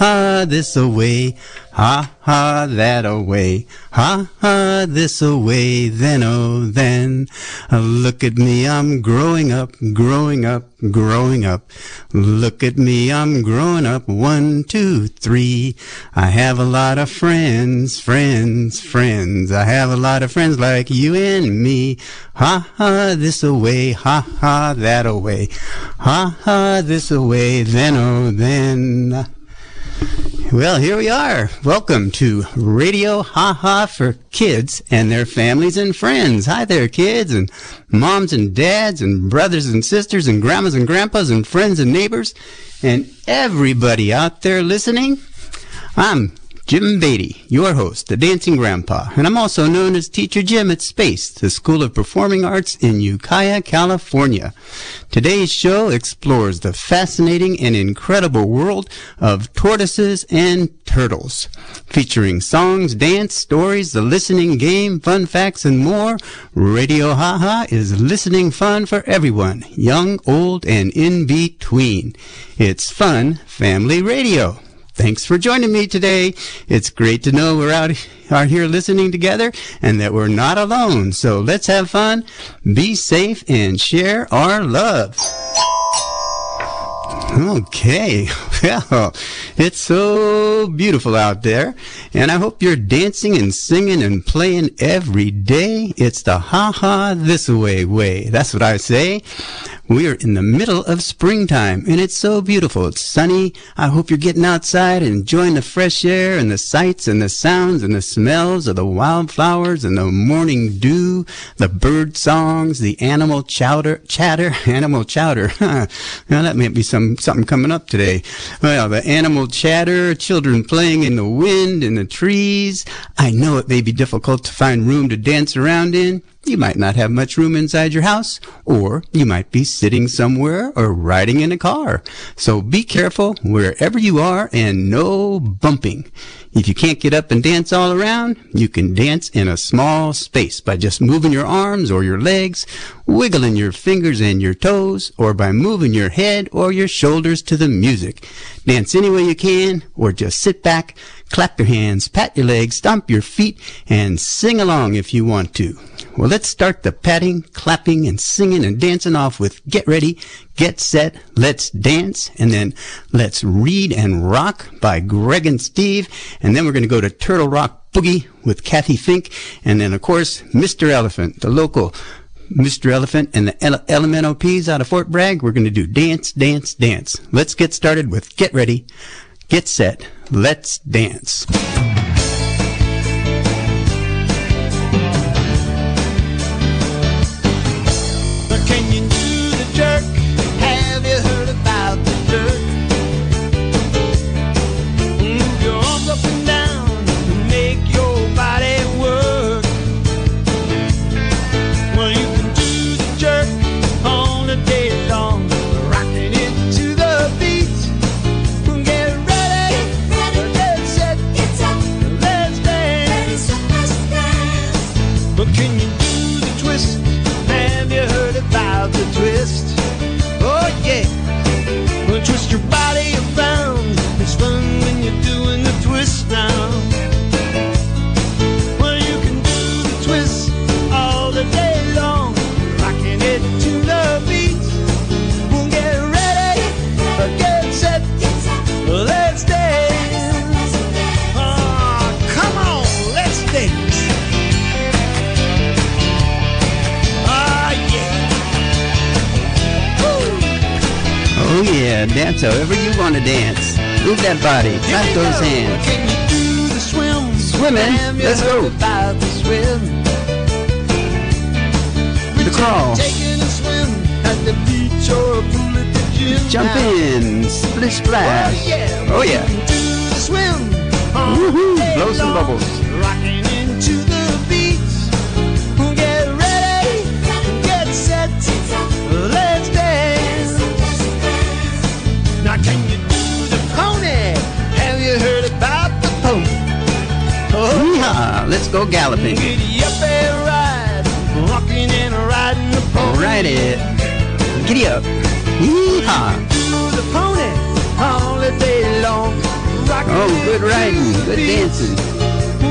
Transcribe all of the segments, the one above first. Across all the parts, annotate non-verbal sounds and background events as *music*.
ha this away, ha ha that away, ha ha this away, then oh then. Look at me, I'm growing up, growing up, growing up. Look at me, I'm growing up, one, two, three. I have a lot of friends, friends, friends. I have a lot of friends like you and me. Ha ha this away, ha ha that away, ha ha this away, then oh then. Well, here we are. Welcome to Radio Ha Ha for kids and their families and friends. Hi there, kids and moms and dads and brothers and sisters and grandmas and grandpas and friends and neighbors and everybody out there listening. I'm Jim Beatty, your host, the Dancing Grandpa, and I'm also known as Teacher Jim at Space, the School of Performing Arts in Ukiah, California. Today's show explores the fascinating and incredible world of tortoises and turtles. Featuring songs, dance, stories, the listening game, fun facts, and more, Radio Haha is listening fun for everyone, young, old, and in between. It's fun family radio. Thanks for joining me today. It's great to know we're out are here listening together and that we're not alone. So let's have fun, be safe, and share our love. Okay, *laughs* well, it's so beautiful out there, and I hope you're dancing and singing and playing every day. It's the ha ha this way way. That's what I say. We are in the middle of springtime and it's so beautiful. It's sunny. I hope you're getting outside and enjoying the fresh air and the sights and the sounds and the smells of the wildflowers and the morning dew, the bird songs, the animal chowder, chatter, *laughs* animal chowder. *laughs* now that might be some, something coming up today. Well, the animal chatter, children playing in the wind in the trees. I know it may be difficult to find room to dance around in. You might not have much room inside your house, or you might be sitting somewhere or riding in a car. So be careful wherever you are and no bumping. If you can't get up and dance all around, you can dance in a small space by just moving your arms or your legs, wiggling your fingers and your toes, or by moving your head or your shoulders to the music. Dance any way you can, or just sit back, clap your hands, pat your legs, stomp your feet, and sing along if you want to. Well, let's start the patting, clapping, and singing and dancing off with Get Ready, Get Set, Let's Dance, and then Let's Read and Rock by Greg and Steve, and then we're going to go to Turtle Rock Boogie with Cathy Fink, and then, of course, Mr. Elephant, the local Mr. Elephant and the Ele- Peas out of Fort Bragg. We're going to do Dance, Dance, Dance. Let's get started with Get Ready, Get Set, Let's Dance. However you want to dance. Move that body, clap those hands. Can you do the swim? Swimming. Let's go. The swim. The crawl. Taking a swim at the beach or pool at the gym. Jump in, splish Oh splash. yeah. Oh yeah. Oh, do the swim. Oh, Woohoo, blow some bubbles. Go galloping. giddy up and ride, rocking and riding the pony. Ride it. Giddy up. Yeehaw. The pony all day long, Oh, good riding, good dancing.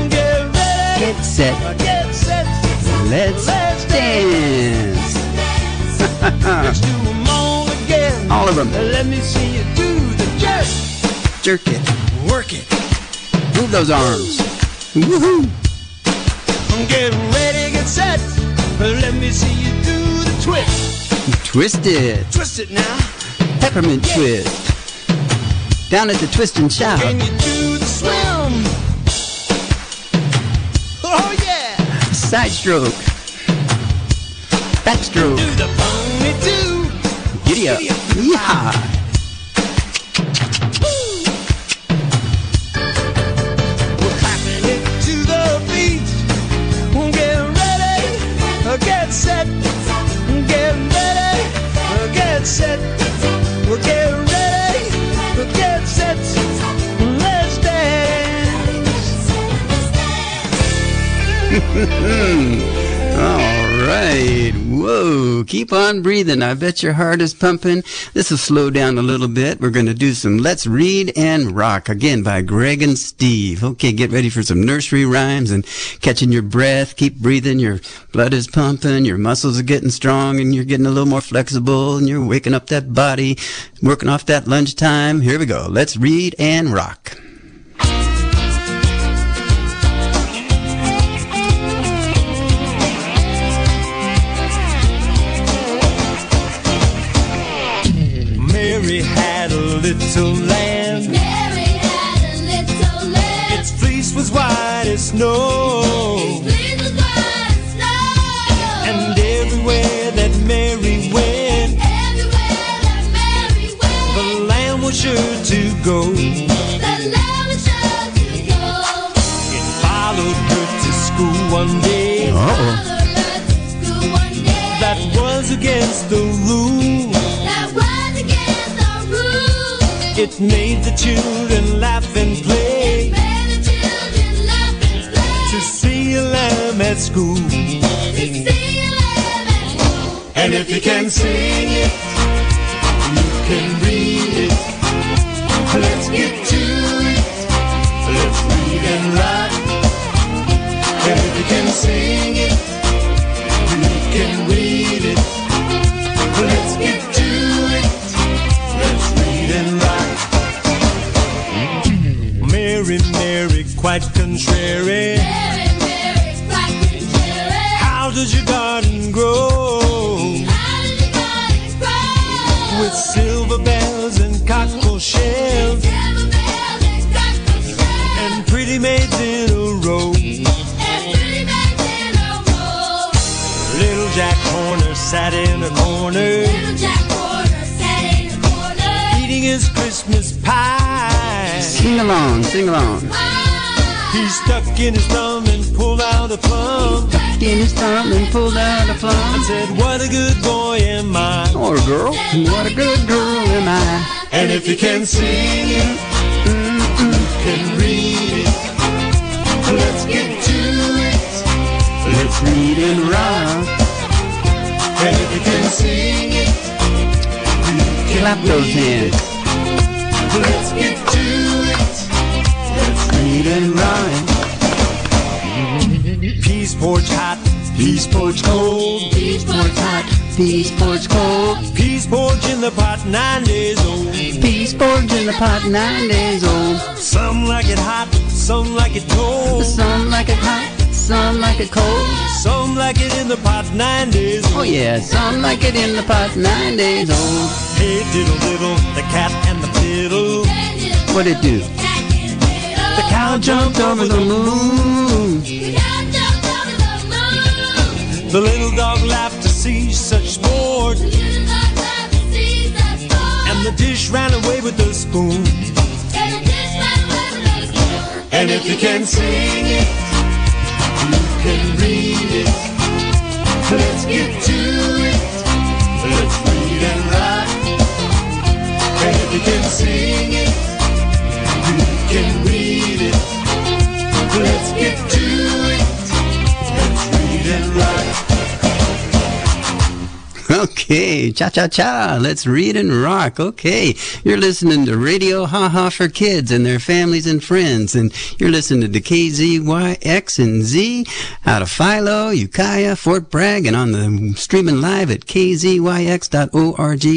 Get ready, Get set, get set, let's Let's dance. *laughs* All of them. Let me see you do the jerk. Jerk it. Work it. Move those arms. Woohoo! Get ready, get set. Let me see you do the twist. Twist it. Twist it now. Peppermint twist. Down at the twist and shout. Can you do the swim? Oh yeah. Side stroke. Backstroke. Do the pony too. Giddy up. Yeah. We're *laughs* All right. Whoa. Keep on breathing. I bet your heart is pumping. This will slow down a little bit. We're going to do some Let's Read and Rock again by Greg and Steve. Okay, get ready for some nursery rhymes and catching your breath. Keep breathing. Your blood is pumping. Your muscles are getting strong and you're getting a little more flexible and you're waking up that body, working off that lunchtime. Here we go. Let's read and rock. Mary had a little lamb. Mary had a little lamb. Its fleece was white as snow. Please was white as snow. And everywhere that Mary went, everywhere that Mary went, the lamb was sure to go. the lamb was sure to go. It followed her to school one day. Uh-oh. Followed her to school one day. That was against the rule. It made the children laugh and play Made the children laugh and play. to see a lamb at school. To see a lamb at school. And if you can sing it, you can read it. Let's get to it. Let's read and write. And if you can sing it, you can quite contrary. Mary, Mary, quite contrary. How does your garden grow? How did your garden grow? With silver bells and cockle shells and and pretty maids in a row. And pretty maids in a row. Little Jack Horner sat in a corner Little Jack Horner sat in a corner. eating his Christmas pie. Sing along, sing along. He stuck in his thumb and pulled out a plum Stuck In his thumb and pulled out a and plum. said, What a good boy am I. Or a girl, what a good girl am I. And if you can sing it, you can read it. Let's get to it. Let's read and rock. And if you can sing it, you can Clap those hands. Let's get to it. Let's and rock. Peace porch hot, peace porch cold. Peach porch hot. Peace porch cold. Peace porch in the pot, nine days old. Peace porch in the pot, nine days old. Some like it hot, some like it cold. Some like it hot, some like it cold. Some like it in the pot, nine days Oh yeah, some like it in the pot, nine days old. Hey diddle diddle, the cat and the fiddle. What'd it do? The cow jumped over the moon. The little dog laughed to see such sport. And the dish ran away with the spoon. And if you can sing it, you can read it. Let's get to it. Let's read and write. And if you can sing it, you can read it. Let's get to it. Let's read and write. Okay, cha cha cha. Let's read and rock. Okay, you're listening to Radio Ha Ha for kids and their families and friends, and you're listening to KZYX and Z out of Philo, Ukiah, Fort Bragg, and on the streaming live at kzyx.org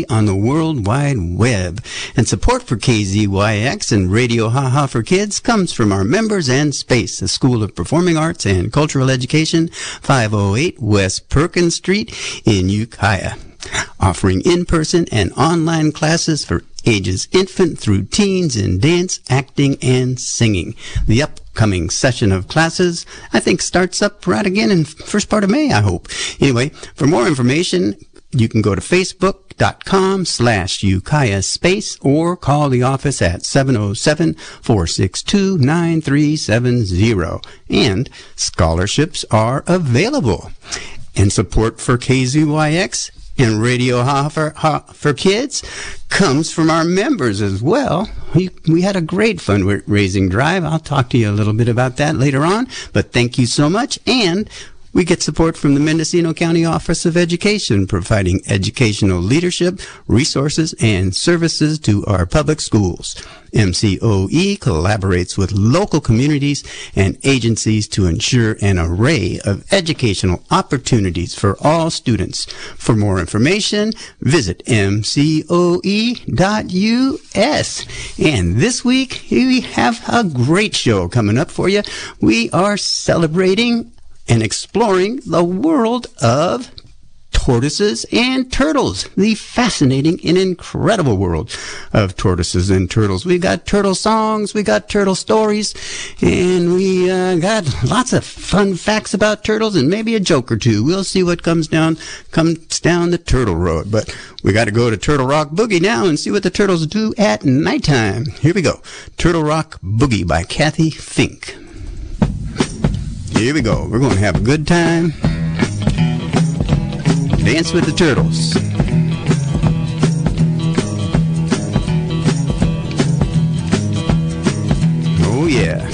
on the World Wide Web. And support for KZYX and Radio Ha Ha for kids comes from our members and Space, the School of Performing Arts and Cultural Education, 508 West Perkins Street in Ukiah offering in-person and online classes for ages infant through teens in dance, acting, and singing. The upcoming session of classes, I think, starts up right again in first part of May, I hope. Anyway, for more information, you can go to facebook.com slash Ukiah Space or call the office at 707-462-9370. And scholarships are available. And support for KZYX and Radio Ha for, ha for Kids comes from our members as well. We, we had a great fundraising drive. I'll talk to you a little bit about that later on, but thank you so much. And we get support from the Mendocino County Office of Education, providing educational leadership, resources, and services to our public schools. MCOE collaborates with local communities and agencies to ensure an array of educational opportunities for all students. For more information, visit mcoe.us. And this week, we have a great show coming up for you. We are celebrating and exploring the world of tortoises and turtles. The fascinating and incredible world of tortoises and turtles. We've got turtle songs, we got turtle stories, and we uh, got lots of fun facts about turtles and maybe a joke or two. We'll see what comes down comes down the turtle road. But we got to go to Turtle Rock Boogie now and see what the turtles do at nighttime. Here we go. Turtle Rock Boogie by Cathy Fink. Here we go. We're going to have a good time. Dance with the turtles. Oh, yeah.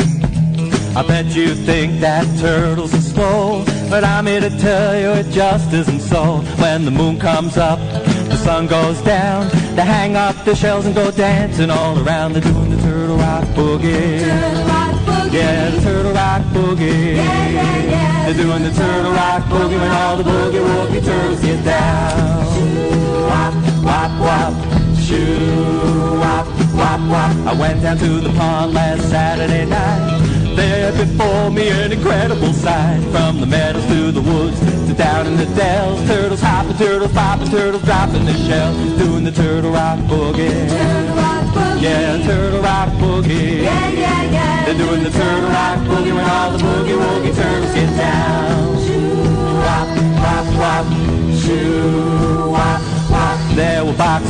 I bet you think that turtles are slow, but I'm here to tell you it just isn't so. When the moon comes up, the sun goes down, they hang up their shells and go dancing all around. They're doing the turtle rock boogie. Yeah, the turtle rock boogie. They're doing the turtle rock boogie when all the boogie woogie turtles get down. Wop, wop, wop, shoo, wop, wop, wop. I went down to the pond last Saturday night. There before me an incredible sight. From the meadows to the woods to down in the dells. Turtles hopping, turtles popping, turtles dropping their shells. Doing the turtle rock boogie. Yeah, turtle rock boogie. Yeah, yeah, yeah. They're doing the turtle rock boogie When all the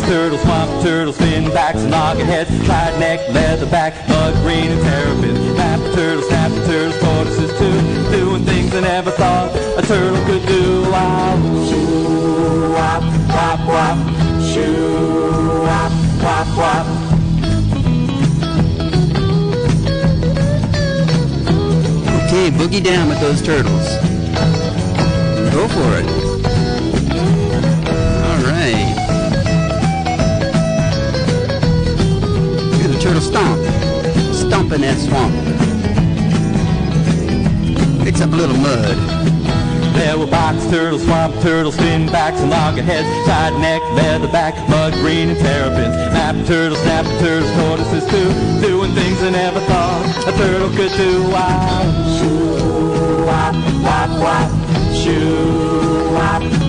Turtles, swamp turtles, finbacks, and loggerheads Side neck, leatherback, mud green and terrapins Snapper turtles, snapper turtles, tortoises too Doing things I never thought a turtle could do Wow, shoo, wop, wop, wop Shoo, wop, wop, wop Okay, boogie down with those turtles. Go for it. The turtle stomp. Stomp in that swamp. Picks up a little mud. There were box turtles, swamp turtles, finbacks, and loggerheads, side neck, leatherback, mud green, and terrapins. Snapper turtles, snapper turtles, tortoises too, doing things I never thought a turtle could do. Wow, shoo, wop, wop, wop,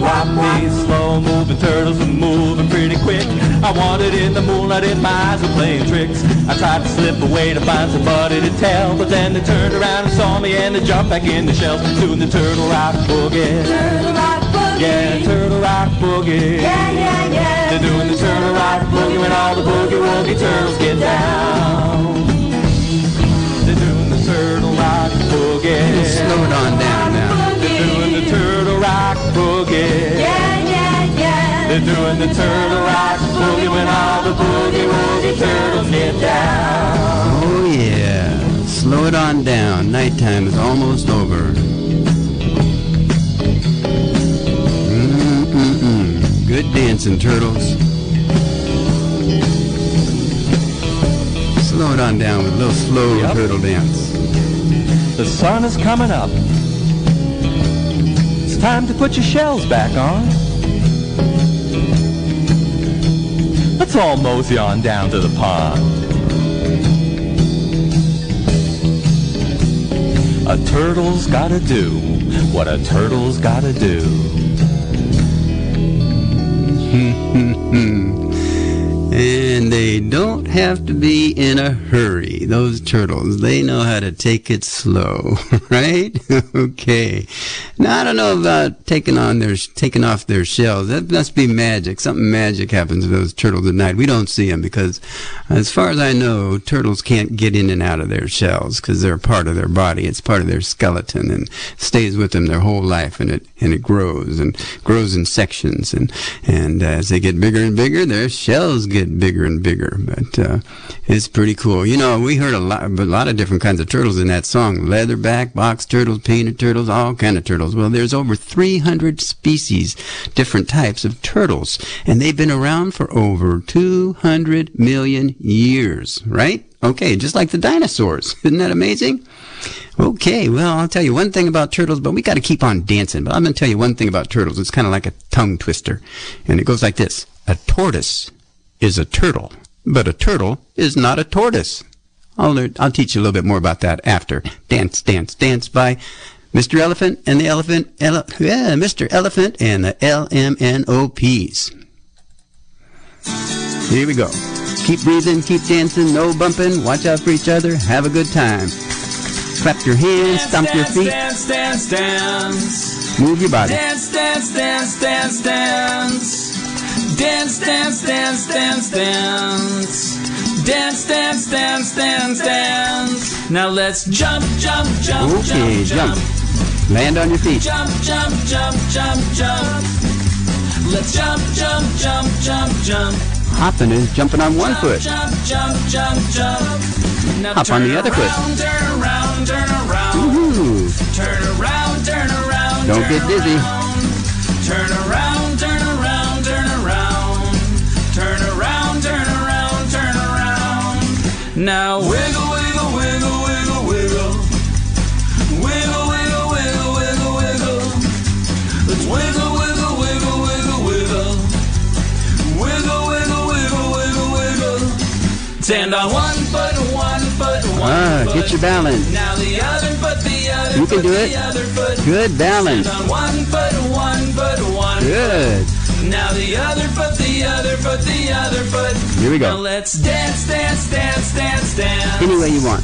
wop. These slow-moving turtles are moving pretty quick. I wanted in the moonlight and my eyes were playing tricks. I tried to slip away to find somebody to tell, but then they turned around and saw me and they jumped back in the shells, doing the turtle rock boogie. Turtle rock boogie. Yeah, turtle rock boogie. Yeah, yeah, yeah. They're doing the turtle rock boogie when all the boogie woogie turtles get down. Turtle rock boogie. Yeah, yeah, yeah. They're doing the turtle rock boogie when all the boogie woogie turtles get down. Oh yeah. Slow it on down. Nighttime is almost over. Mm-mm-mm. dancing turtles. Slow it on down with a little slow Yep. turtle dance. The sun is coming up. Time to put your shells back on. Let's all mosey on down to the pond. A turtle's gotta do what a turtle's gotta do. *laughs* And they don't have to be in a hurry. Those turtles, they know how to take it slow, *laughs* right? *laughs* okay. Now I don't know about taking on their taking off their shells. That must be magic. Something magic happens to those turtles at night. We don't see them because, as far as I know, turtles can't get in and out of their shells because they're part of their body. It's part of their skeleton and stays with them their whole life, and it and it grows and grows in sections. And and as they get bigger and bigger, their shells get bigger and bigger. But uh, it's pretty cool. You know, we heard a lot, a lot of different kinds of turtles in that song: leatherback, box turtles, peanut turtles, all kind of turtles. Well, there's over 300 species, different types of turtles, and they've been around for over 200 million years. Right? Okay, just like the dinosaurs. *laughs* Isn't that amazing? Okay, well, I'll tell you one thing about turtles, but we got to keep on dancing. But I'm going to tell you one thing about turtles. It's kind of like a tongue twister. And it goes like this A tortoise is a turtle, but a turtle is not a tortoise. I'll, learn, I'll teach you a little bit more about that after Dance, Dance, Dance by Mr. Elephant and the Elephant, ele- yeah, Mr. Elephant and the LMNOPs. Here we go. Keep breathing, keep dancing, no bumping, watch out for each other, have a good time. Clap your hands, stomp your feet, Dance, dance, dance. move your body. Dance, dance, dance, dance, dance. Dance, dance, dance, dance, dance. Dance, dance, dance, dance, dance. Now let's jump, jump, jump, Okay, jump, jump. Land on your feet. Jump, jump, jump, jump, jump. Let's jump, jump, jump, jump, jump. Hopping is jumping on one foot. Jump, jump, jump, jump. Now Hop on the other foot. around, Turn around, turn around. Woohoo! Turn around, turn around. Don't turn get dizzy. around. Turn around, Now wiggle, wiggle, wiggle, wiggle, wiggle. Wiggle, wiggle, wiggle, wiggle, wiggle. Let's wiggle, wiggle, wiggle, wiggle, wiggle. Wiggle, wiggle, wiggle, wiggle, wiggle. Stand on one foot, one foot, one Ah, foot. get your balance. Now the other foot, the other You can foot, do the it. other foot. Good balance. Stand on one foot, one foot, one Good. foot. Now the other foot, the other foot, the other foot. Here we Now go. let's dance, dance, dance, dance, dance. Any way you want.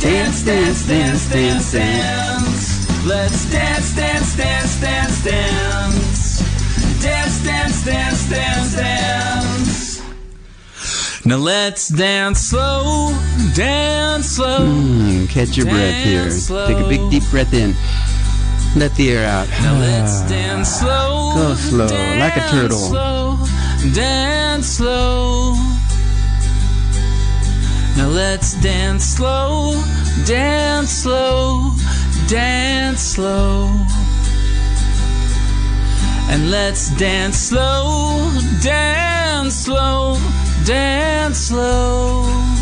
Dance, dance, dance, dance, dance. Let's dance, dance, dance, dance, dance. Dance, dance, dance, dance, dance. Now let's dance slow, dance slow. Mm, catch your breath here. Take a big deep breath in. Let the air out. Now let's ah. dance slow. Go slow, like a turtle. Slow, dance slow. Now let's dance slow, dance slow, dance slow. And let's dance slow, dance slow, dance slow.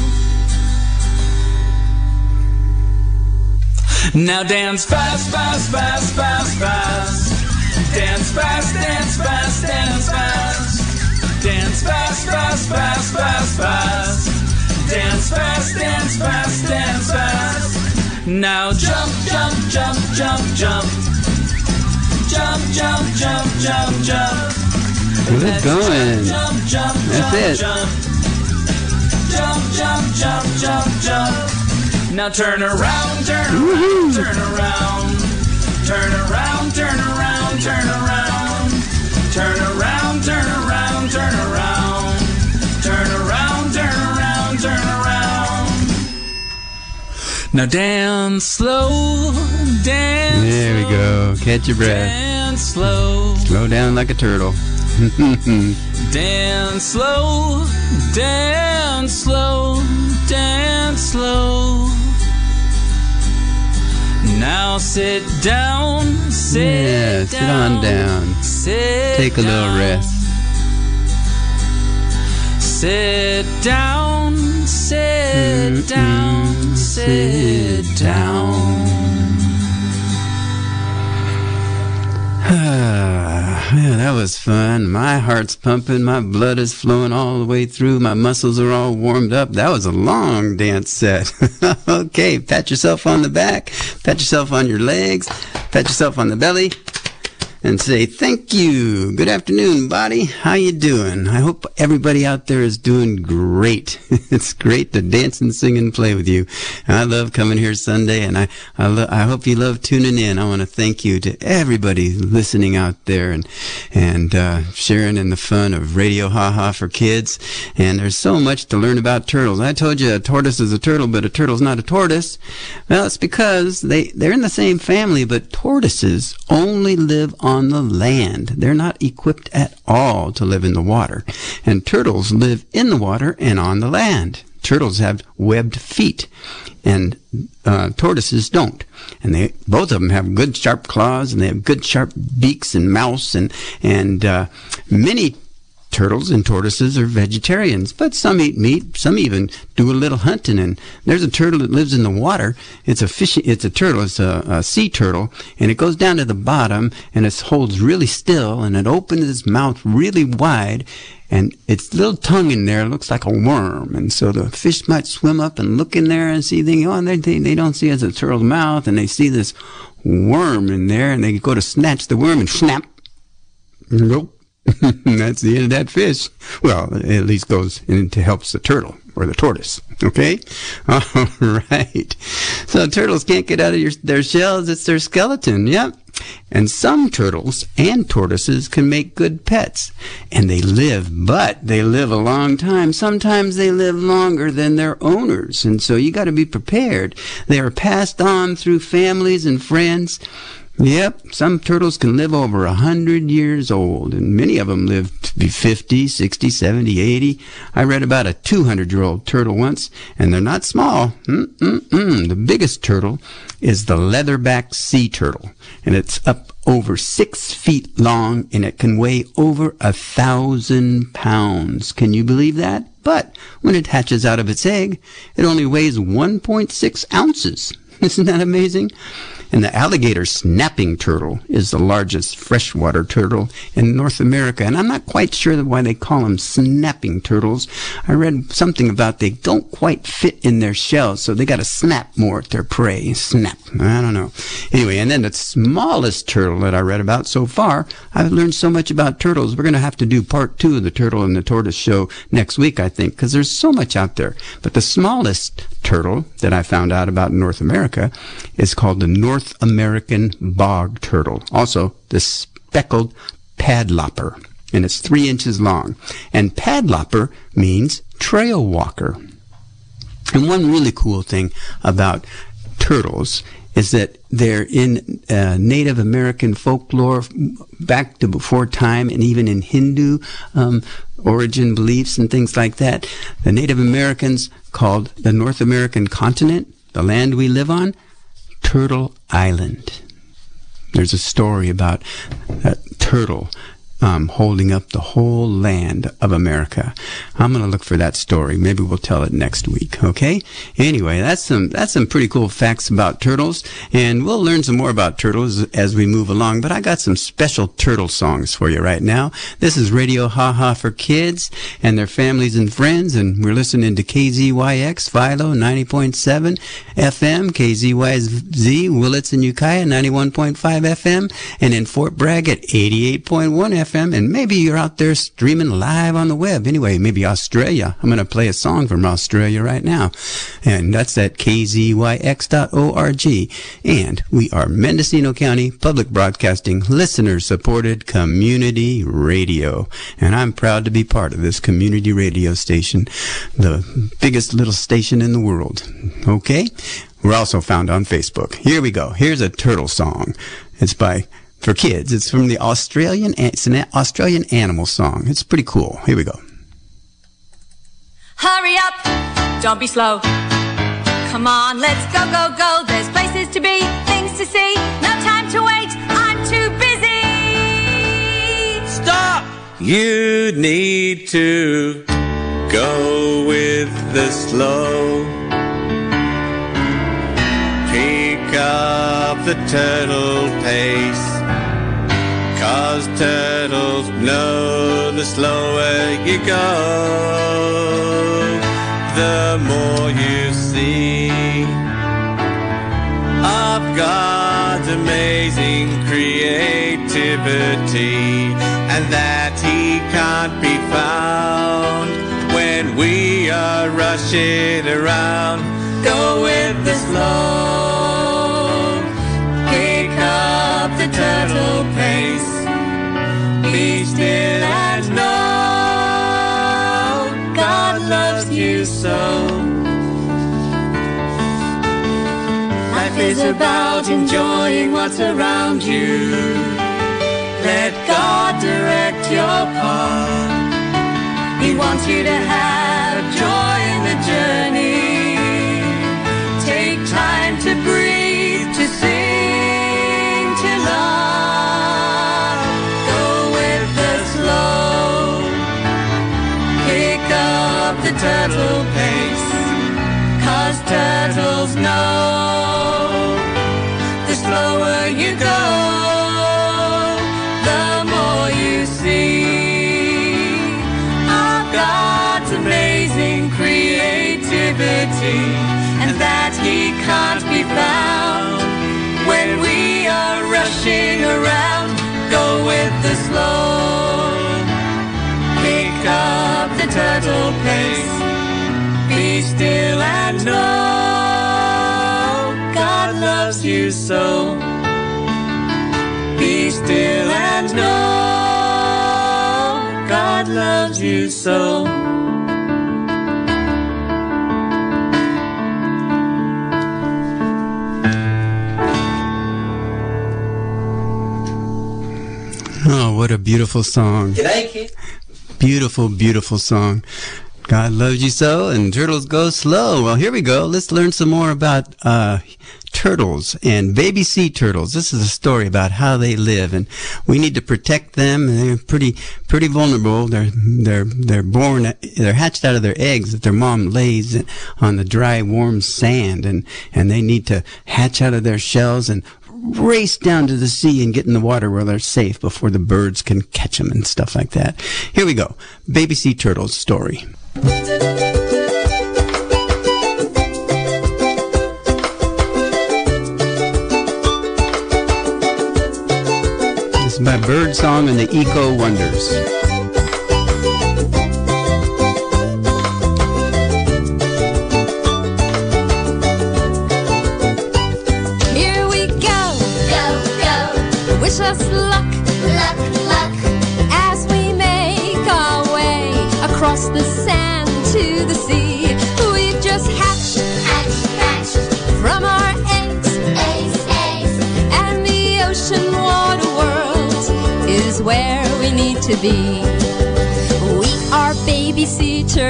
Now dance fast, fast, fast, fast, fast. Dance fast, dance fast, dance fast. Dance fast, fast, fast, fast, fast. Dance fast, dance fast, dance fast. Now jump, jump, jump, jump, jump. Jump, jump, jump, jump, jump. Good going. Jump, jump, That's jump, it. jump. Jump, jump, jump, jump, jump. Now turn around, turn around, turn around. Turn around, turn around, turn around. Turn around, turn around, turn around. Turn around, turn around, turn around. Now dance slow, dance There we go. Catch your breath. Dance slow. Slow down like a turtle. *laughs* Dance slow, dance slow, dance slow. Now sit down, sit yeah, sit down, on down. Sit Take a little rest. Sit down, sit mm down, sit down. Ah, yeah, that was fun. My heart's pumping, my blood is flowing all the way through, my muscles are all warmed up. That was a long dance set. *laughs* okay, pat yourself on the back, pat yourself on your legs, pat yourself on the belly, and say thank you. Good afternoon, body. How you doing? I hope everybody out there is doing great. *laughs* it's great to dance and sing and play with you. I love coming here Sunday, and I I, lo- I hope you love tuning in. I want to thank you to everybody listening out there and and uh, sharing in the fun of Radio Ha Ha for kids. And there's so much to learn about turtles. I told you a tortoise is a turtle, but a turtle's not a tortoise. Well, it's because they they're in the same family, but tortoises only live on the land. They're not equipped at all to live in the water. And turtles live in the water and on the land. Turtles have webbed feet, and uh, tortoises don't. And they both of them have good sharp claws, and they have good sharp beaks and mouths, and and uh, many turtles and tortoises are vegetarians, but some eat meat. Some even do a little hunting. And there's a turtle that lives in the water. It's a fish. It's a turtle. It's a, a sea turtle, and it goes down to the bottom and it holds really still, and it opens its mouth really wide. And its little tongue in there looks like a worm, and so the fish might swim up and look in there and see. They, oh, they, they, they don't see it's a turtle's mouth, and they see this worm in there, and they go to snatch the worm and snap. Nope. *laughs* That's the end of that fish. Well, at least goes into helps the turtle or the tortoise. Okay? *laughs* All right. So turtles can't get out of your, their shells. It's their skeleton. Yep. And some turtles and tortoises can make good pets. And they live, but they live a long time. Sometimes they live longer than their owners. And so you got to be prepared. They are passed on through families and friends. Yep, some turtles can live over a hundred years old, and many of them live to be 50, 60, 70, 80. I read about a 200 year old turtle once, and they're not small. Mm-mm-mm. The biggest turtle is the leatherback sea turtle, and it's up over six feet long, and it can weigh over a thousand pounds. Can you believe that? But when it hatches out of its egg, it only weighs 1.6 ounces. *laughs* Isn't that amazing? And the alligator snapping turtle is the largest freshwater turtle in North America. And I'm not quite sure why they call them snapping turtles. I read something about they don't quite fit in their shells, so they got to snap more at their prey. Snap. I don't know. Anyway, and then the smallest turtle that I read about so far, I've learned so much about turtles. We're going to have to do part two of the turtle and the tortoise show next week, I think, because there's so much out there. But the smallest turtle that I found out about in North America is called the North American bog turtle. Also, the speckled padloper. And it's three inches long. And padloper means trail walker. And one really cool thing about turtles is that they're in uh, Native American folklore back to before time and even in Hindu um, origin beliefs and things like that. The Native Americans called the North American continent, the land we live on, Turtle Island. There's a story about a turtle um, holding up the whole land of America. I'm going to look for that story. Maybe we'll tell it next week. Okay. Anyway, that's some that's some pretty cool facts about turtles, and we'll learn some more about turtles as we move along. But I got some special turtle songs for you right now. This is Radio Ha Ha for kids and their families and friends, and we're listening to KZYX Philo 90.7 FM, KZYZ Willits and Ukiah 91.5 FM, and in Fort Bragg at 88.1 FM. And maybe you're out there streaming live on the web. Anyway, maybe Australia. I'm going to play a song from Australia right now, and that's at kzyx.org. And we are Mendocino County Public Broadcasting listener supported community radio. And I'm proud to be part of this community radio station, the biggest little station in the world. Okay? We're also found on Facebook. Here we go. Here's a turtle song. It's by for kids. It's from the Australian. It's an Australian animal song. It's pretty cool. Here we go. Hurry up, don't be slow. Come on, let's go, go, go. There's places to be, things to see. No time to wait, I'm too busy. Stop! You need to Go with the slow. Pick up the turtle pace. Cause turtles know the slower you go, the more you see of God's amazing creativity, and that He can't be found when we are rushing around. Go with the slow, be still and know God loves you so. Life is about enjoying what's around you. Let God direct your path. He wants you to have joy in the journey. Know the slower you go, the more you see of God's amazing creativity, and that He can't be found when we are rushing around. Go with the slow, pick up the turtle pace. Be still and know loves you so. Be still and know God loves you so. Oh, what a beautiful song. Beautiful, beautiful song. God loves you so, and turtles go slow. Well, here we go. Let's learn some more about uh, turtles and baby sea turtles. This is a story about how they live, and we need to protect them. They're pretty, pretty vulnerable. They're they're they're born, they're hatched out of their eggs that their mom lays on the dry, warm sand, and and they need to hatch out of their shells and race down to the sea and get in the water where they're safe before the birds can catch them and stuff like that. Here we go. Baby sea turtles story. Is by Bird Song and the Eco Wonders.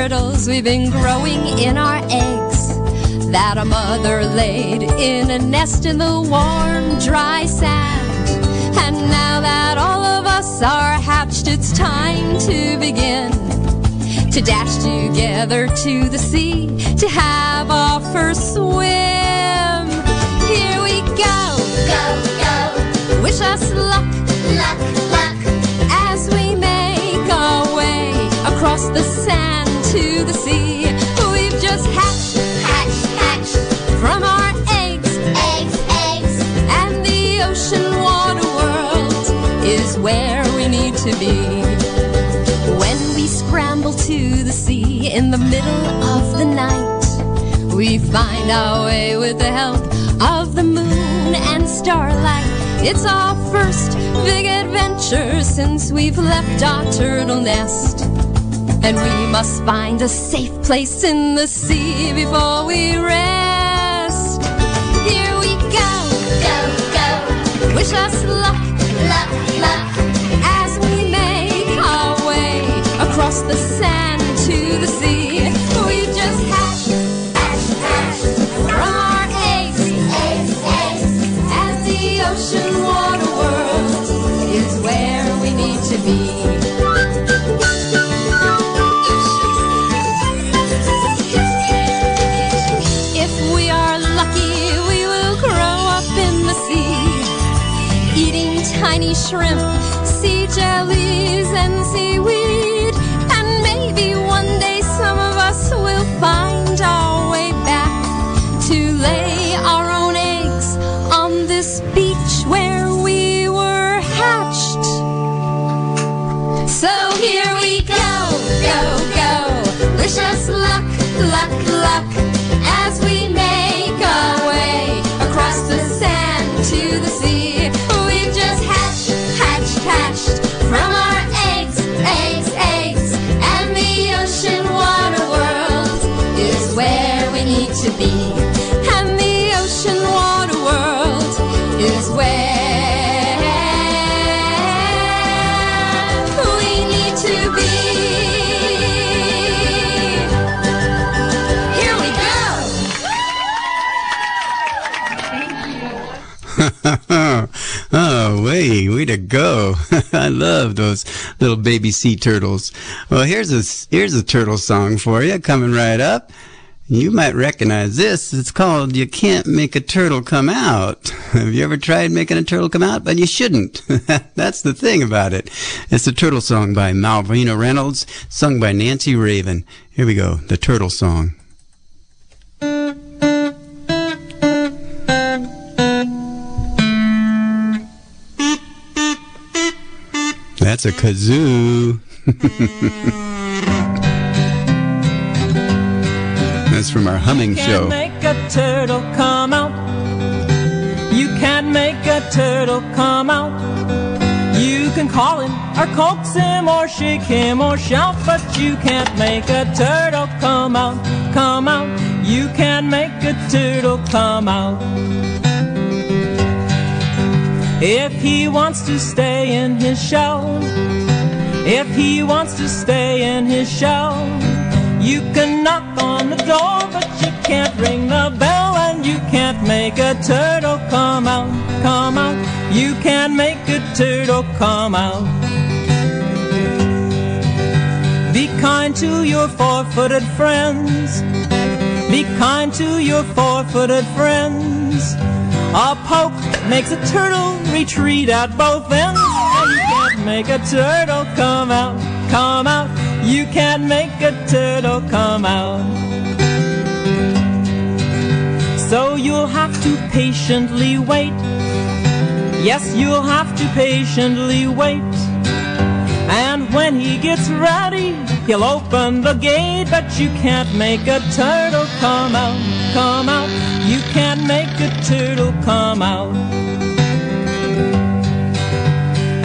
Turtles, we've been growing in our eggs that a mother laid in a nest in the warm, dry sand. And now that all of us are hatched, it's time to begin to dash together to the sea to have our first swim. Here we go, Go, go, wish us luck luck, luck. as we make our way across the sand in the middle of the night, we find our way with the help of the moon and starlight. It's our first big adventure since we've left our turtle nest. And we must find a safe place in the sea before we rest. Here we go, Go, go, wish us luck luck, luck. as we make our way across the sand the sea. We just hatch, hatch, hatch from our eggs, eggs, eggs. As the ocean water world is where we need to be. tiny shrimp, sea jellies, and seaweed. Luck, luck, *laughs* oh, way, way to go! *laughs* I love those little baby sea turtles. Well, here's a here's a turtle song for you, coming right up. You might recognize this. It's called "You Can't Make a Turtle Come Out." *laughs* Have you ever tried making a turtle come out? But you shouldn't. That's the thing about it. It's a turtle song by Malvina Reynolds, sung by Nancy Raven. Here we go, the turtle song. That's a kazoo. *laughs* That's from our humming show. You can't show. make a turtle come out. You can't make a turtle come out. You can call him or coax him or shake him or shout, but you can't make a turtle come out, come out. You can't make a turtle come out. If he wants to stay in his shell, if he wants to stay in his shell, you can knock on the door, but you can't ring the bell, and you can't make a turtle come out, come out. You can't make a turtle come out. Be kind to your four-footed friends. Be kind to your four-footed friends. A poke makes a turtle retreat at both ends, and you can't make a turtle come out, come out. You can't make a turtle come out. So you'll have to patiently wait. Yes, you'll have to patiently wait. And when he gets ready, he'll open the gate, but you can't make a turtle come out, come out. You can't make a turtle come out.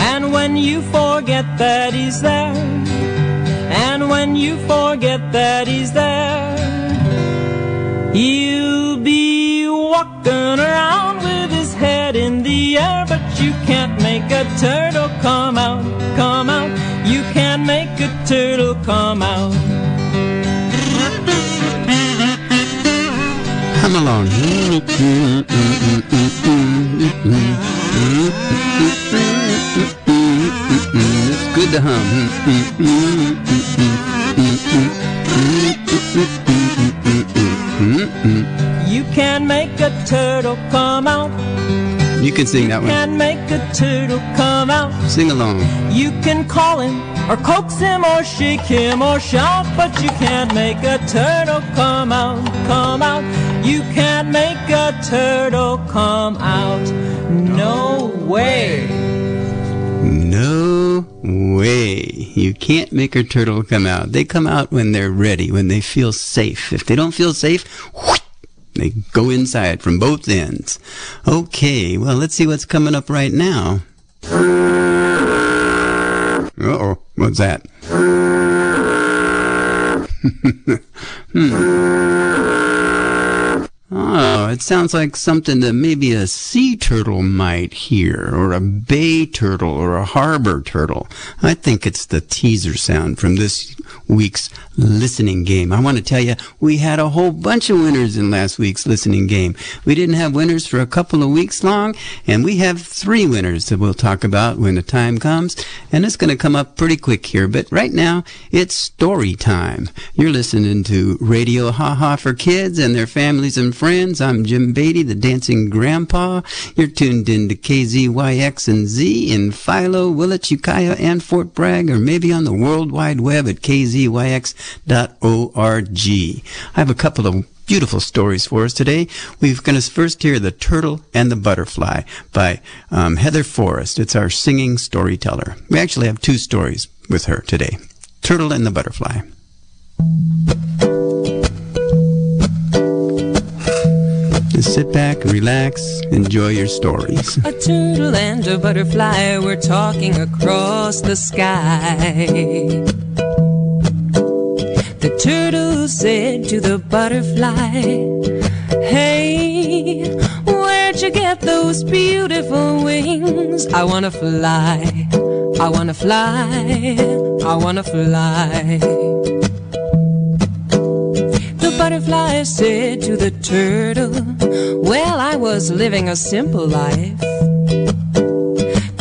And when you forget that he's there, and when you forget that he's there, he'll be walking around with his head in the air, but you can't make a turtle come out, come out. You can't make a turtle come out. Hum along. It's good to hum. You can make a turtle come out. You can sing that one. Can make a turtle come out. Sing along. You can call him or coax him or shake him or shout, but you can't make a turtle come out, come out. You can't make a turtle come out. No way. No way. You can't make a turtle come out. They come out when they're ready, when they feel safe. If they don't feel safe, whoosh, they go inside from both ends. Okay, well, let's see what's coming up right now. Uh-oh, what's that? *laughs* hmm. Oh, it sounds like something that maybe a sea turtle might hear, or a bay turtle, or a harbor turtle. I think it's the teaser sound from this week's listening game. I want to tell you, we had a whole bunch of winners in last week's listening game. We didn't have winners for a couple of weeks long, and we have three winners that we'll talk about when the time comes, and it's going to come up pretty quick here. But right now, it's story time. You're listening to Radio Ha Ha for kids and their families and friends. I'm Jim Beatty, the dancing grandpa. You're tuned in to KZYX and Z in Philo, Willits, Ukiah, and Fort Bragg, or maybe on the World Wide Web at kzyx.org. I have a couple of beautiful stories for us today. We're going to first hear The Turtle and the Butterfly by um, Heather Forest. It's our singing storyteller. We actually have two stories with her today Turtle and the Butterfly. Sit back relax, enjoy your stories. A turtle and a butterfly were talking across the sky. Turtle said to the butterfly, Hey, where'd you get those beautiful wings? I wanna fly, I wanna fly, I wanna fly. The butterfly said to the turtle, Well, I was living a simple life.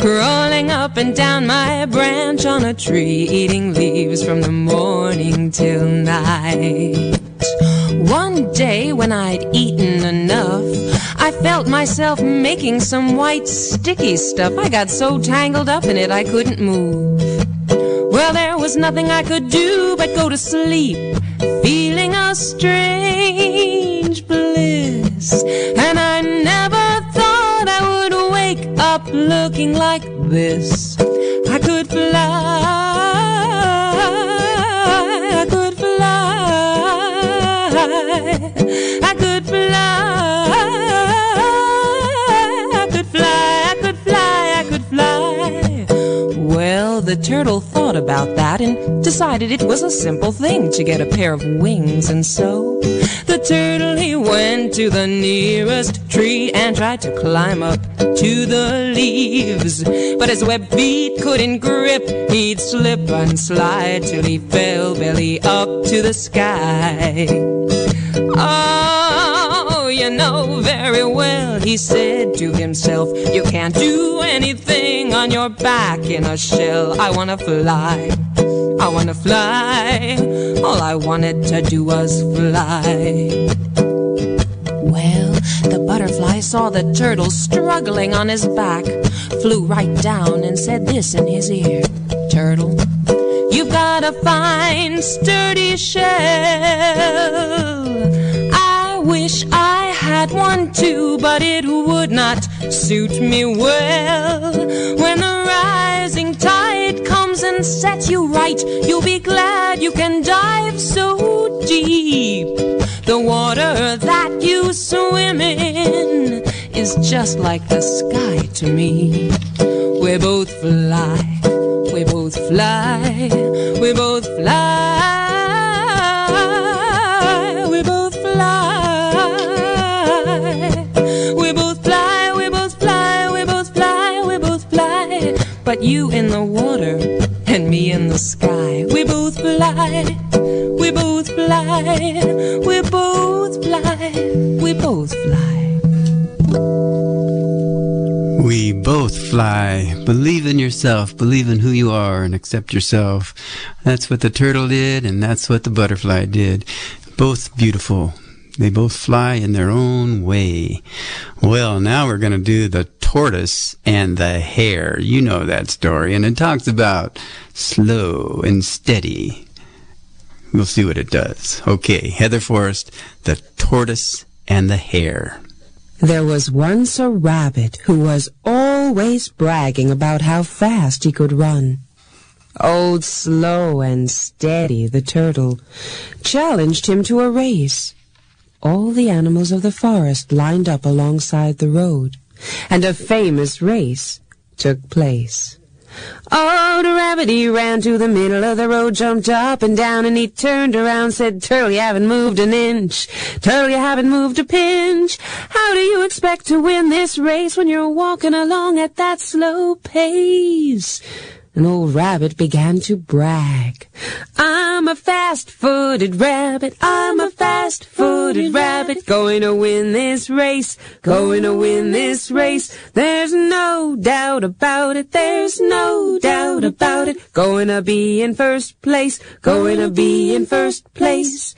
Crawling up and down my branch on a tree, eating leaves from the morning till night. One day when I'd eaten enough, I felt myself making some white sticky stuff. I got so tangled up in it I couldn't move. Well, there was nothing I could do but go to sleep, feeling a strange looking like this. I could fly, I could fly, I could fly, I could fly, I could fly, I could fly. Well, the turtle thought about that and decided it was a simple thing to get a pair of wings, and so the turtle he went to the nearest tree and tried to climb up to the leaves. But his web feet couldn't grip, he'd slip and slide till he fell belly up to the sky. Oh, you know very well, he said to himself, you can't do anything on your back in a shell. I wanna fly, I wanna fly. All I wanted to do was fly. Well, the butterfly saw the turtle struggling on his back, flew right down and said this in his ear Turtle, you've got a fine, sturdy shell. Wish I had one too, but it would not suit me well. When the rising tide comes and sets you right, you'll be glad you can dive so deep. The water that you swim in is just like the sky to me. We both fly, we both fly, we both fly, you in the water and me in the sky. We both fly, we both fly, we both fly, we both fly. We both fly. Believe in yourself, believe in who you are, and accept yourself. That's what the turtle did, and that's what the butterfly did. Both beautiful. They both fly in their own way. Well, now we're going to do the tortoise and the hare. You know that story, and it talks about slow and steady. We'll see what it does. Okay, Heather Forest, the tortoise and the hare. There was once a rabbit who was always bragging about how fast he could run. Old Slow and Steady, the turtle, challenged him to a race. All the animals of the forest lined up alongside the road, and a famous race took place. Oh, Old Rabbit, he ran to the middle of the road, jumped up and down, and he turned around, said, Turtle, you haven't moved an inch. Turtle, you haven't moved a pinch. How do you expect to win this race when you're walking along at that slow pace? An old rabbit began to brag. I'm a fast-footed rabbit. I'm a fast-footed rabbit. Going to win this race. Going to win this race. There's no doubt about it. There's no doubt about it. Going to be in first place. Going to be in first place.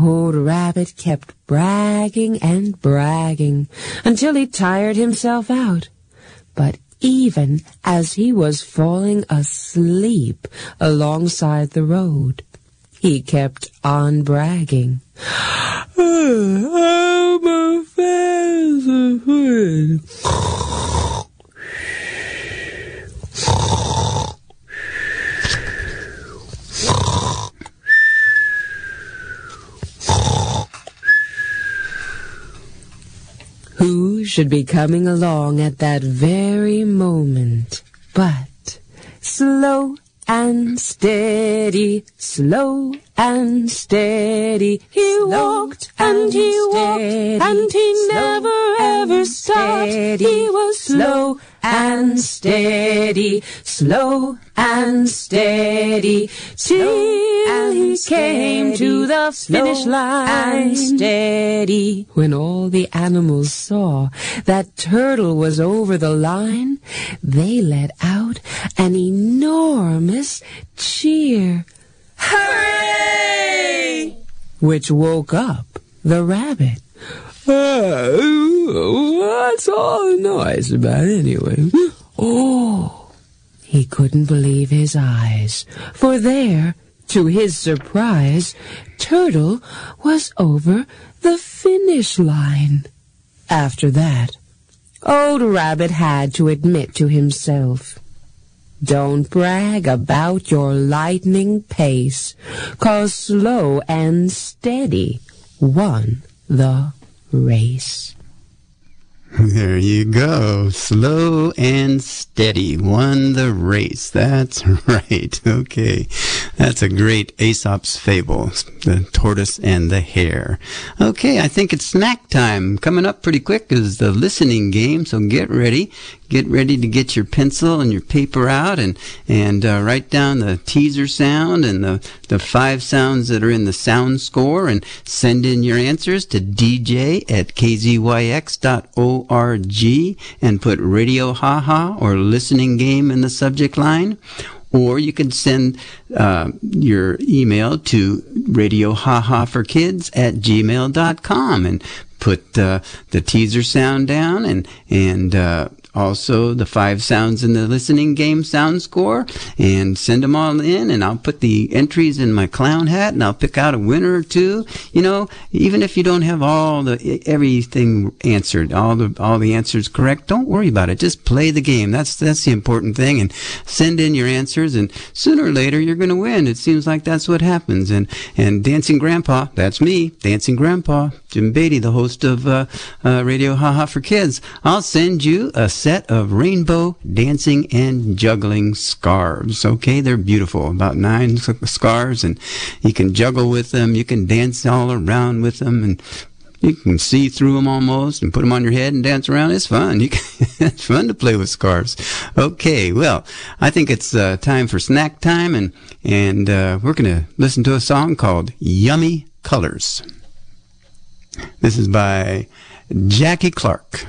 Old rabbit kept bragging and bragging until he tired himself out. But even as he was falling asleep alongside the road, he kept on bragging. I'm a. Who should be coming along at that very moment but slow and steady, slow and steady. He walked and he walked and he never ever stopped. He was slow and steady, slow and steady, till he came to the finish line. And steady. When all the animals saw that Turtle was over the line, they let out an enormous cheer. Hooray! Which woke up the rabbit. What's all the noise about anyway? Oh, he couldn't believe his eyes, for there, to his surprise, Turtle was over the finish line. After that, Old Rabbit had to admit to himself, don't brag about your lightning pace, 'cause slow and steady won the race. There you go. Slow and steady won the race. That's *laughs* right. Okay. That's a great Aesop's fable. The tortoise and the hare. Okay. I think it's snack time. Coming up pretty quick is the listening game. So get ready. Get ready to get your pencil and your paper out and, and uh, write down the teaser sound and the, the five sounds that are in the sound score and send in your answers to dj at kzyx.org and put radio haha or listening game in the subject line. Or you can send uh, your email to radiohahaforkids at gmail.com and put uh, the teaser sound down and, and uh, also the five sounds in the listening game sound score and send them all in and I'll put the entries in my clown hat and I'll pick out a winner or two. You know, even if you don't have all the everything answered, all the all the answers correct, don't worry about it. Just play the game. That's that's the important thing and send in your answers and sooner or later you're going to win. It seems like that's what happens. And and Dancing Grandpa, that's me, Dancing Grandpa, Jim Beatty, the host of uh, uh, Radio Haha for Kids. I'll send you a set of rainbow dancing and juggling scarves. Okay, they're beautiful. About nine scarves, and you can juggle with them. You can dance all around with them, and you can see through them almost and put them on your head and dance around. It's fun. You can, *laughs* it's fun to play with scarves. Okay, well, I think it's uh, time for snack time, and and uh, we're gonna listen to a song called "Yummy Colors." This is by Jackie Clark.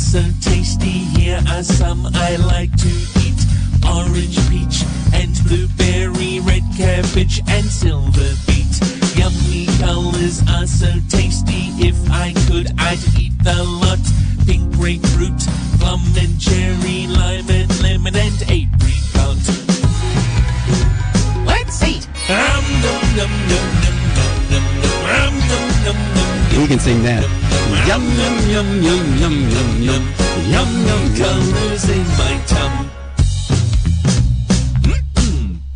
Are so tasty. Here are some I like to eat. Orange, peach, and blueberry, red cabbage, and silver beet. Yummy colors are so tasty. If I could, I'd eat the lot. Pink grapefruit, plum and cherry, lime and lemon and apricot. Let's eat. Um, num, num, we can sing that. Yum, yum, yum, yum, yum, yum, yum. Yum, yum, colors in my tum.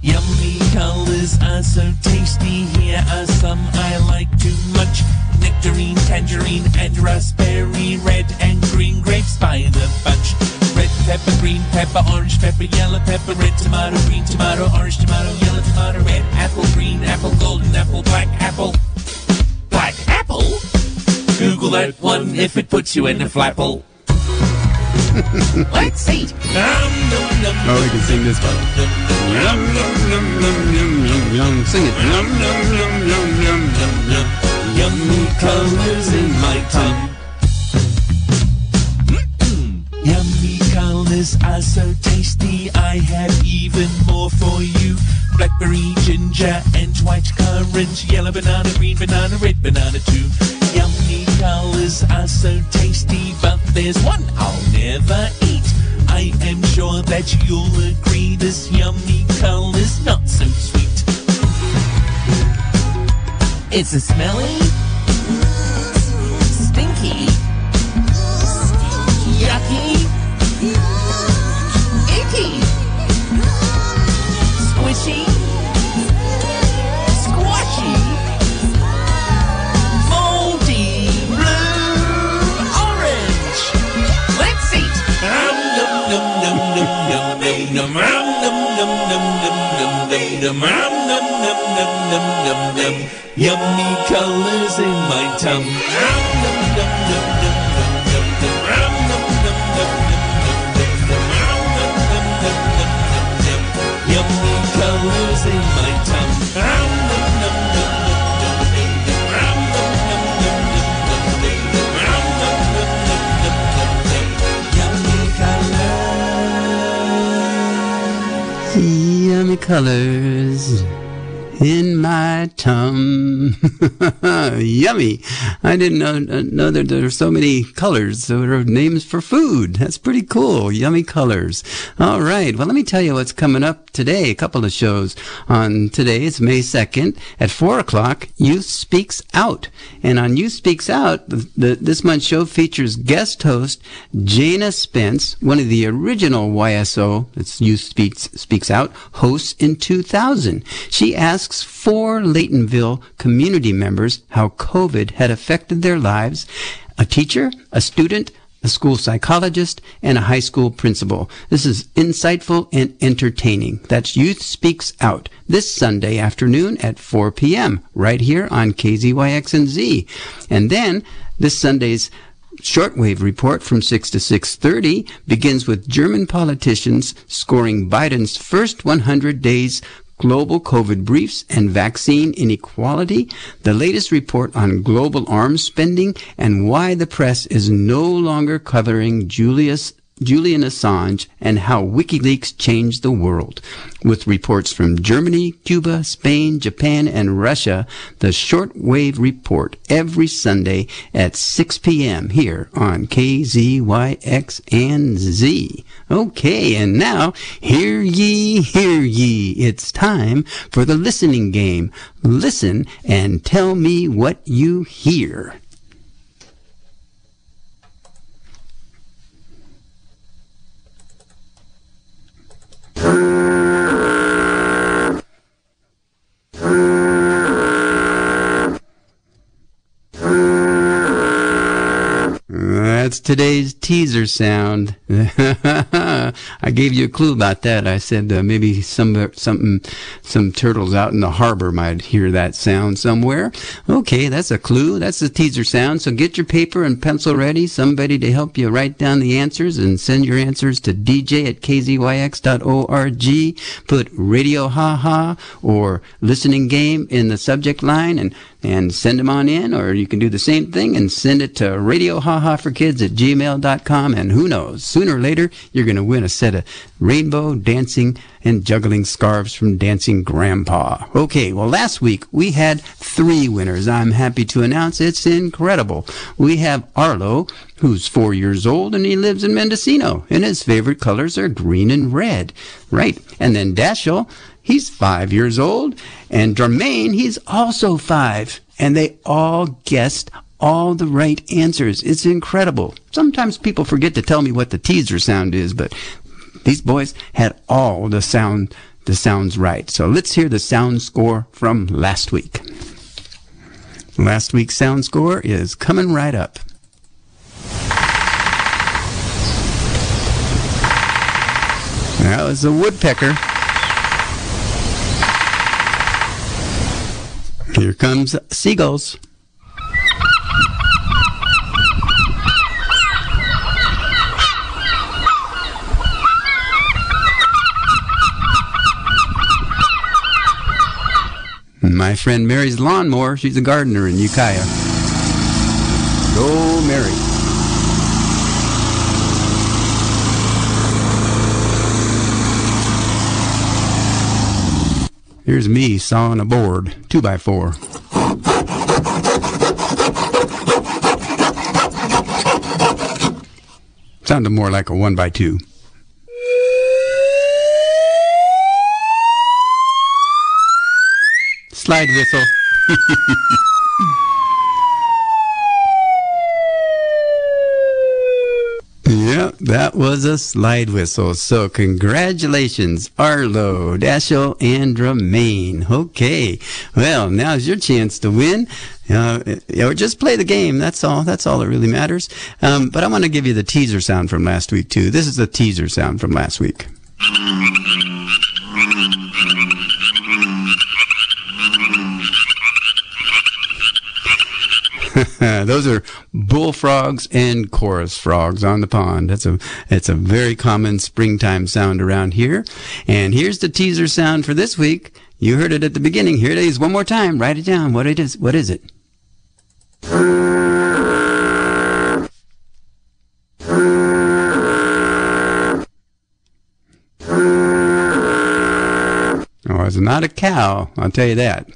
Yummy colors are uh, so tasty. Here are some I like too much. Nectarine, tangerine, and raspberry. Red and green grapes by the bunch. Red pepper, green pepper, orange pepper, yellow pepper, red tomato, green tomato, orange tomato, yellow tomato, red apple, green apple, golden apple, black apple, black apple. Google that one if it puts you in a flapple. Let's eat. Oh, we can sing this one. Yum, yum, yum, yum, yum, yum, yum. Sing it. Yum, yum, yum, yum, yum, yum, yum. Yummy colors in my tongue. Yummy colors are so tasty. I have even more for you. Blackberry, ginger, and white currant. Yellow banana, green banana, red banana too. Yummy colors are so tasty, but there's one I'll never eat. I am sure that you'll agree this yummy color's not so sweet. It's a smelly, num num num num num num. Yummy colors in my tum. Num num. Colors in my tongue. *laughs* Yummy. I didn't know, know that there are so many colors. There are names for food. That's pretty cool. Yummy colors. All right. Well, let me tell you what's coming up today. A couple of shows on today. It's May 2nd at 4 o'clock. Youth Speaks Out. And on Youth Speaks Out, the, the, this month's show features guest host Jana Spence, one of the original YSO, it's Youth Speaks, Speaks Out, hosts in 2000. She asks four Laytonville community members how COVID had affected their lives a teacher, a student, a school psychologist, and a high school principal. This is insightful and entertaining. That's Youth Speaks Out this Sunday afternoon at 4 p.m. right here on KZYX and Z. And then this Sunday's shortwave report from 6 to 6:30 begins with German politicians scoring Biden's first 100 days global COVID briefs and vaccine inequality, the latest report on global arms spending, and why the press is no longer covering Julius Julian Assange and how WikiLeaks changed the world. With reports from Germany, Cuba, Spain, Japan, and Russia, the Shortwave Report every Sunday at 6 p.m. here on KZYX and Z. Okay, and now, hear ye, hear ye. It's time for the listening game. Listen and tell me what you hear. Música That's today's teaser sound. *laughs* I gave you a clue about that. I said uh, maybe some something some turtles out in the harbor might hear that sound somewhere. Okay, that's a clue. That's the teaser sound. So get your paper and pencil ready. Somebody to help you write down the answers and send your answers to DJ at kzyx.org. Put radio haha or listening game in the subject line and and send them on in, or you can do the same thing and send it to Radio Haha for Kids at gmail.com. And who knows, sooner or later, you're going to win a set of rainbow dancing and juggling scarves from Dancing Grandpa. Okay, well, last week we had three winners. I'm happy to announce it's incredible. We have Arlo, who's four years old and he lives in Mendocino, and his favorite colors are green and red. Right. And then Dashel, He's five years old. And Jermaine, he's also five. And they all guessed all the right answers. It's incredible. Sometimes people forget to tell me what the teaser sound is, but these boys had all the sound the sounds right. So let's hear the sound score from last week. Last week's sound score is coming right up. That was a woodpecker. Here comes seagulls. My friend Mary's lawnmower, she's a gardener in Ukiah. Go, Mary. Here's me sawing a board, two by four. Sounded more like a one by two. Slide whistle. *laughs* Yeah, that was a slide whistle. So congratulations, Arlo, Dashiell, and Jermaine. Okay, well, now's your chance to win. Uh, or just play the game. That's all. That's all that really matters. Um, but I want to give you the teaser sound from last week too. This is the teaser sound from last week. Those are bullfrogs and chorus frogs on the pond. That's a it's a very common springtime sound around here. And here's the teaser sound for this week. You heard it at the beginning. Here it is one more time. Write it down. What it is? What is it? Oh, it's not a cow, I'll tell you that.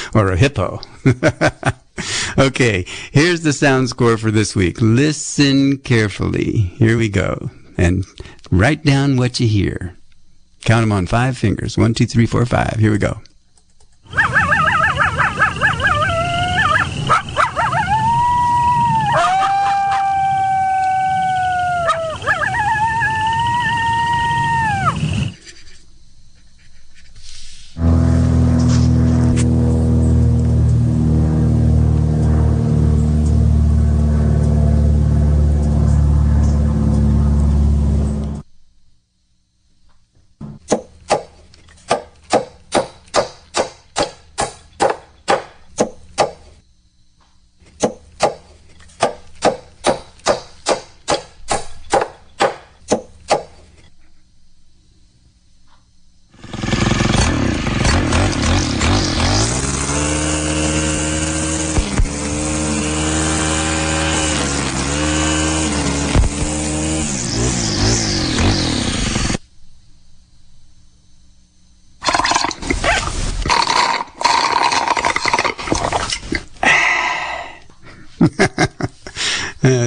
*laughs* or a hippo. *laughs* *laughs* okay, here's the sound score for this week. Listen carefully. Here we go. And write down what you hear. Count them on five fingers. One, two, three, four, five. Here we go.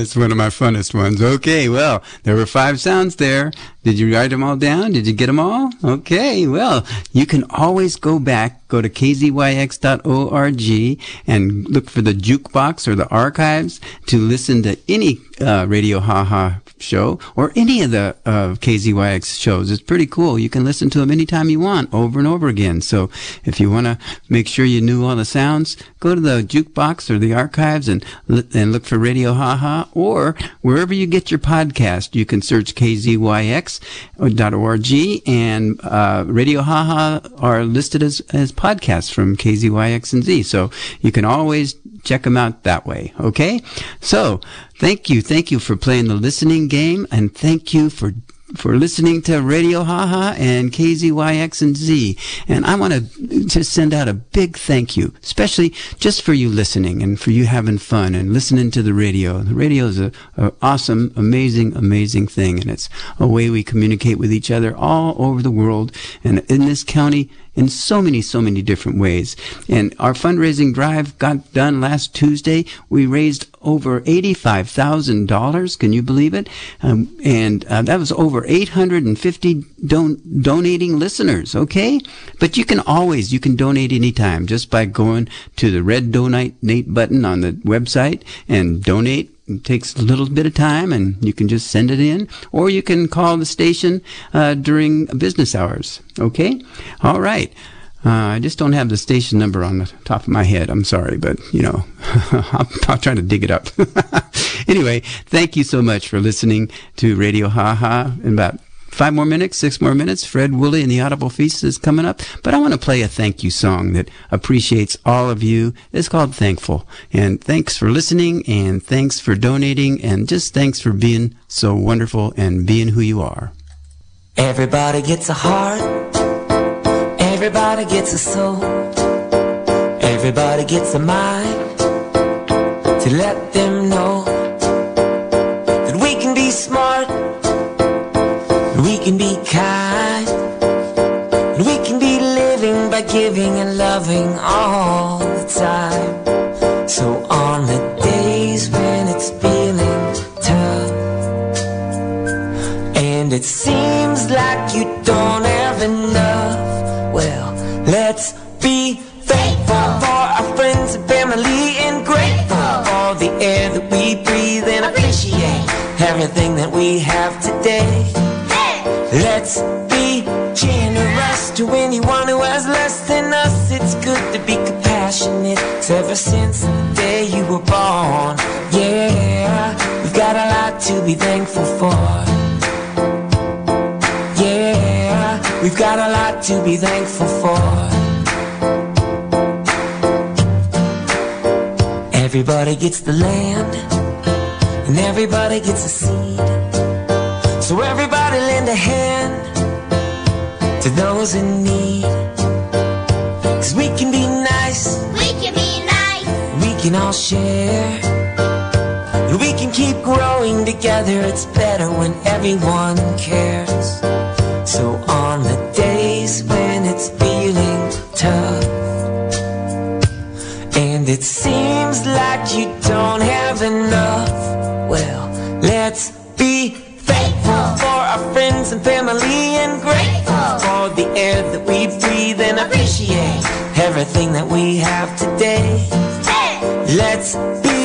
That's one of my funnest ones. Okay, well, there were five sounds there. Did you write them all down? Did you get them all? Okay, well, you can always go back, go to kzyx.org and look for the jukebox or the archives to listen to any uh, Radio Haha show or any of the uh, KZYX shows. It's pretty cool. You can listen to them anytime you want, over and over again. So if you want to make sure you knew all the sounds, go to the jukebox or the archives and and look for Radio Haha or wherever you get your podcast. You can search KZYX.org and uh, Radio Haha are listed as, as podcasts from KZYX and Z. So you can always check them out that way. Okay? So thank you. Thank you for playing the listening game and thank you for for listening to Radio Haha and KZYX and Z. And I want to just send out a big thank you, especially just for you listening and for you having fun and listening to the radio. The radio is a, awesome, amazing, amazing thing. And it's a way we communicate with each other all over the world and in this county in so many, so many different ways. And our fundraising drive got done last Tuesday. We raised over $85,000. Can you believe it? Um, and uh, that was over 850 don- donating listeners. Okay. But you can always, you can donate anytime just by going to the red donate button on the website and donate it takes a little bit of time and you can just send it in or you can call the station uh, during business hours okay all right uh, I just don't have the station number on the top of my head. I'm sorry, but you know, *laughs* I'll, I'll to dig it up. *laughs* anyway, thank you so much for listening to Radio Haha. In about five more minutes, six more minutes. Fred Woolley and the Audible Feast is coming up. But I want to play a thank you song that appreciates all of you. It's called Thankful. And thanks for listening and thanks for donating and just thanks for being so wonderful and being who you are. Everybody gets a heart. Everybody gets a soul. Everybody gets a mind to let them it seems like you don't have enough. Well, let's be thankful for our friends and family and grateful for the air that we breathe and appreciate everything that we have today. Let's be generous to anyone who has less than us. It's good to be compassionate. ever since the day you were born, yeah, we've got a lot to be thankful for. We've got a lot to be thankful for. Everybody gets the land, and everybody gets a seed. So everybody lend a hand to those in need. Cause we can be nice, We can be nice. we can all share. And we can keep growing together. It's better when everyone cares. So on the days when it's feeling tough, and it seems like you don't have enough, well, let's be thankful for our friends and family and grateful for the air that we breathe and appreciate everything that we have today. Let's be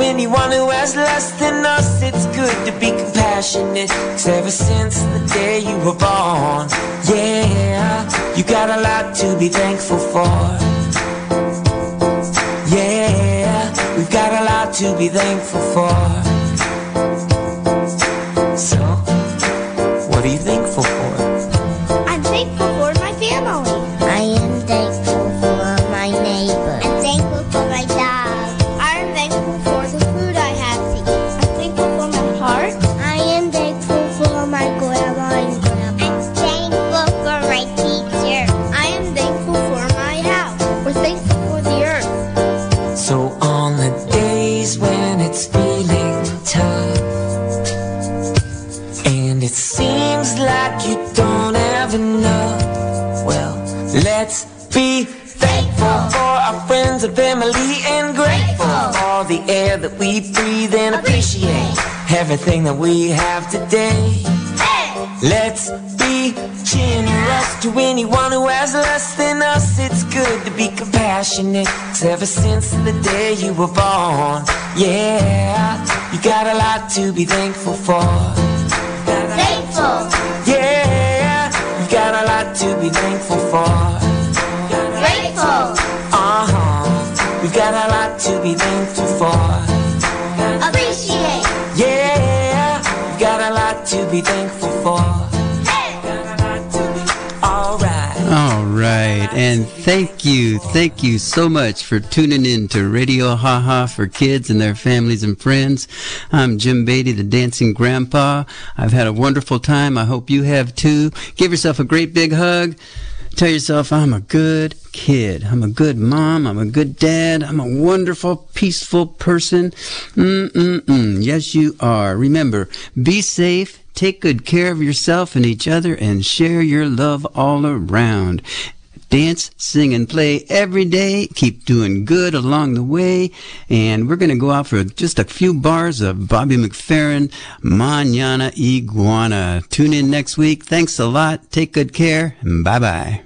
anyone who has less than us. It's good to be compassionate. 'cause ever since the day you were born, yeah, you got a lot to be thankful for. Yeah, we've got a lot to be thankful for. We breathe and appreciate Everything that we have today Let's be generous to anyone who has less than us. It's good to be compassionate. 'cause ever since the day you were born, yeah, you got a lot to be thankful for. Thankful. Yeah, you got a lot to be thankful for. Grateful. Uh huh. We got a lot to be thankful for. Appreciate. Yeah, you got a lot to be thankful for. All right. All right. And thank you. Thank you so much for tuning in to Radio Haha for kids and their families and friends. I'm Jim Beatty, the dancing grandpa. I've had a wonderful time. I hope you have too. Give yourself a great big hug. Tell yourself, I'm a good kid. I'm a good mom. I'm a good dad. I'm a wonderful, peaceful person. Mm-mm-mm. Yes, you are. Remember, be safe. Take good care of yourself and each other and share your love all around. Dance, sing, and play every day. Keep doing good along the way. And we're going to go out for just a few bars of Bobby McFerrin, Mañana Iguana. Tune in next week. Thanks a lot. Take good care. Bye bye.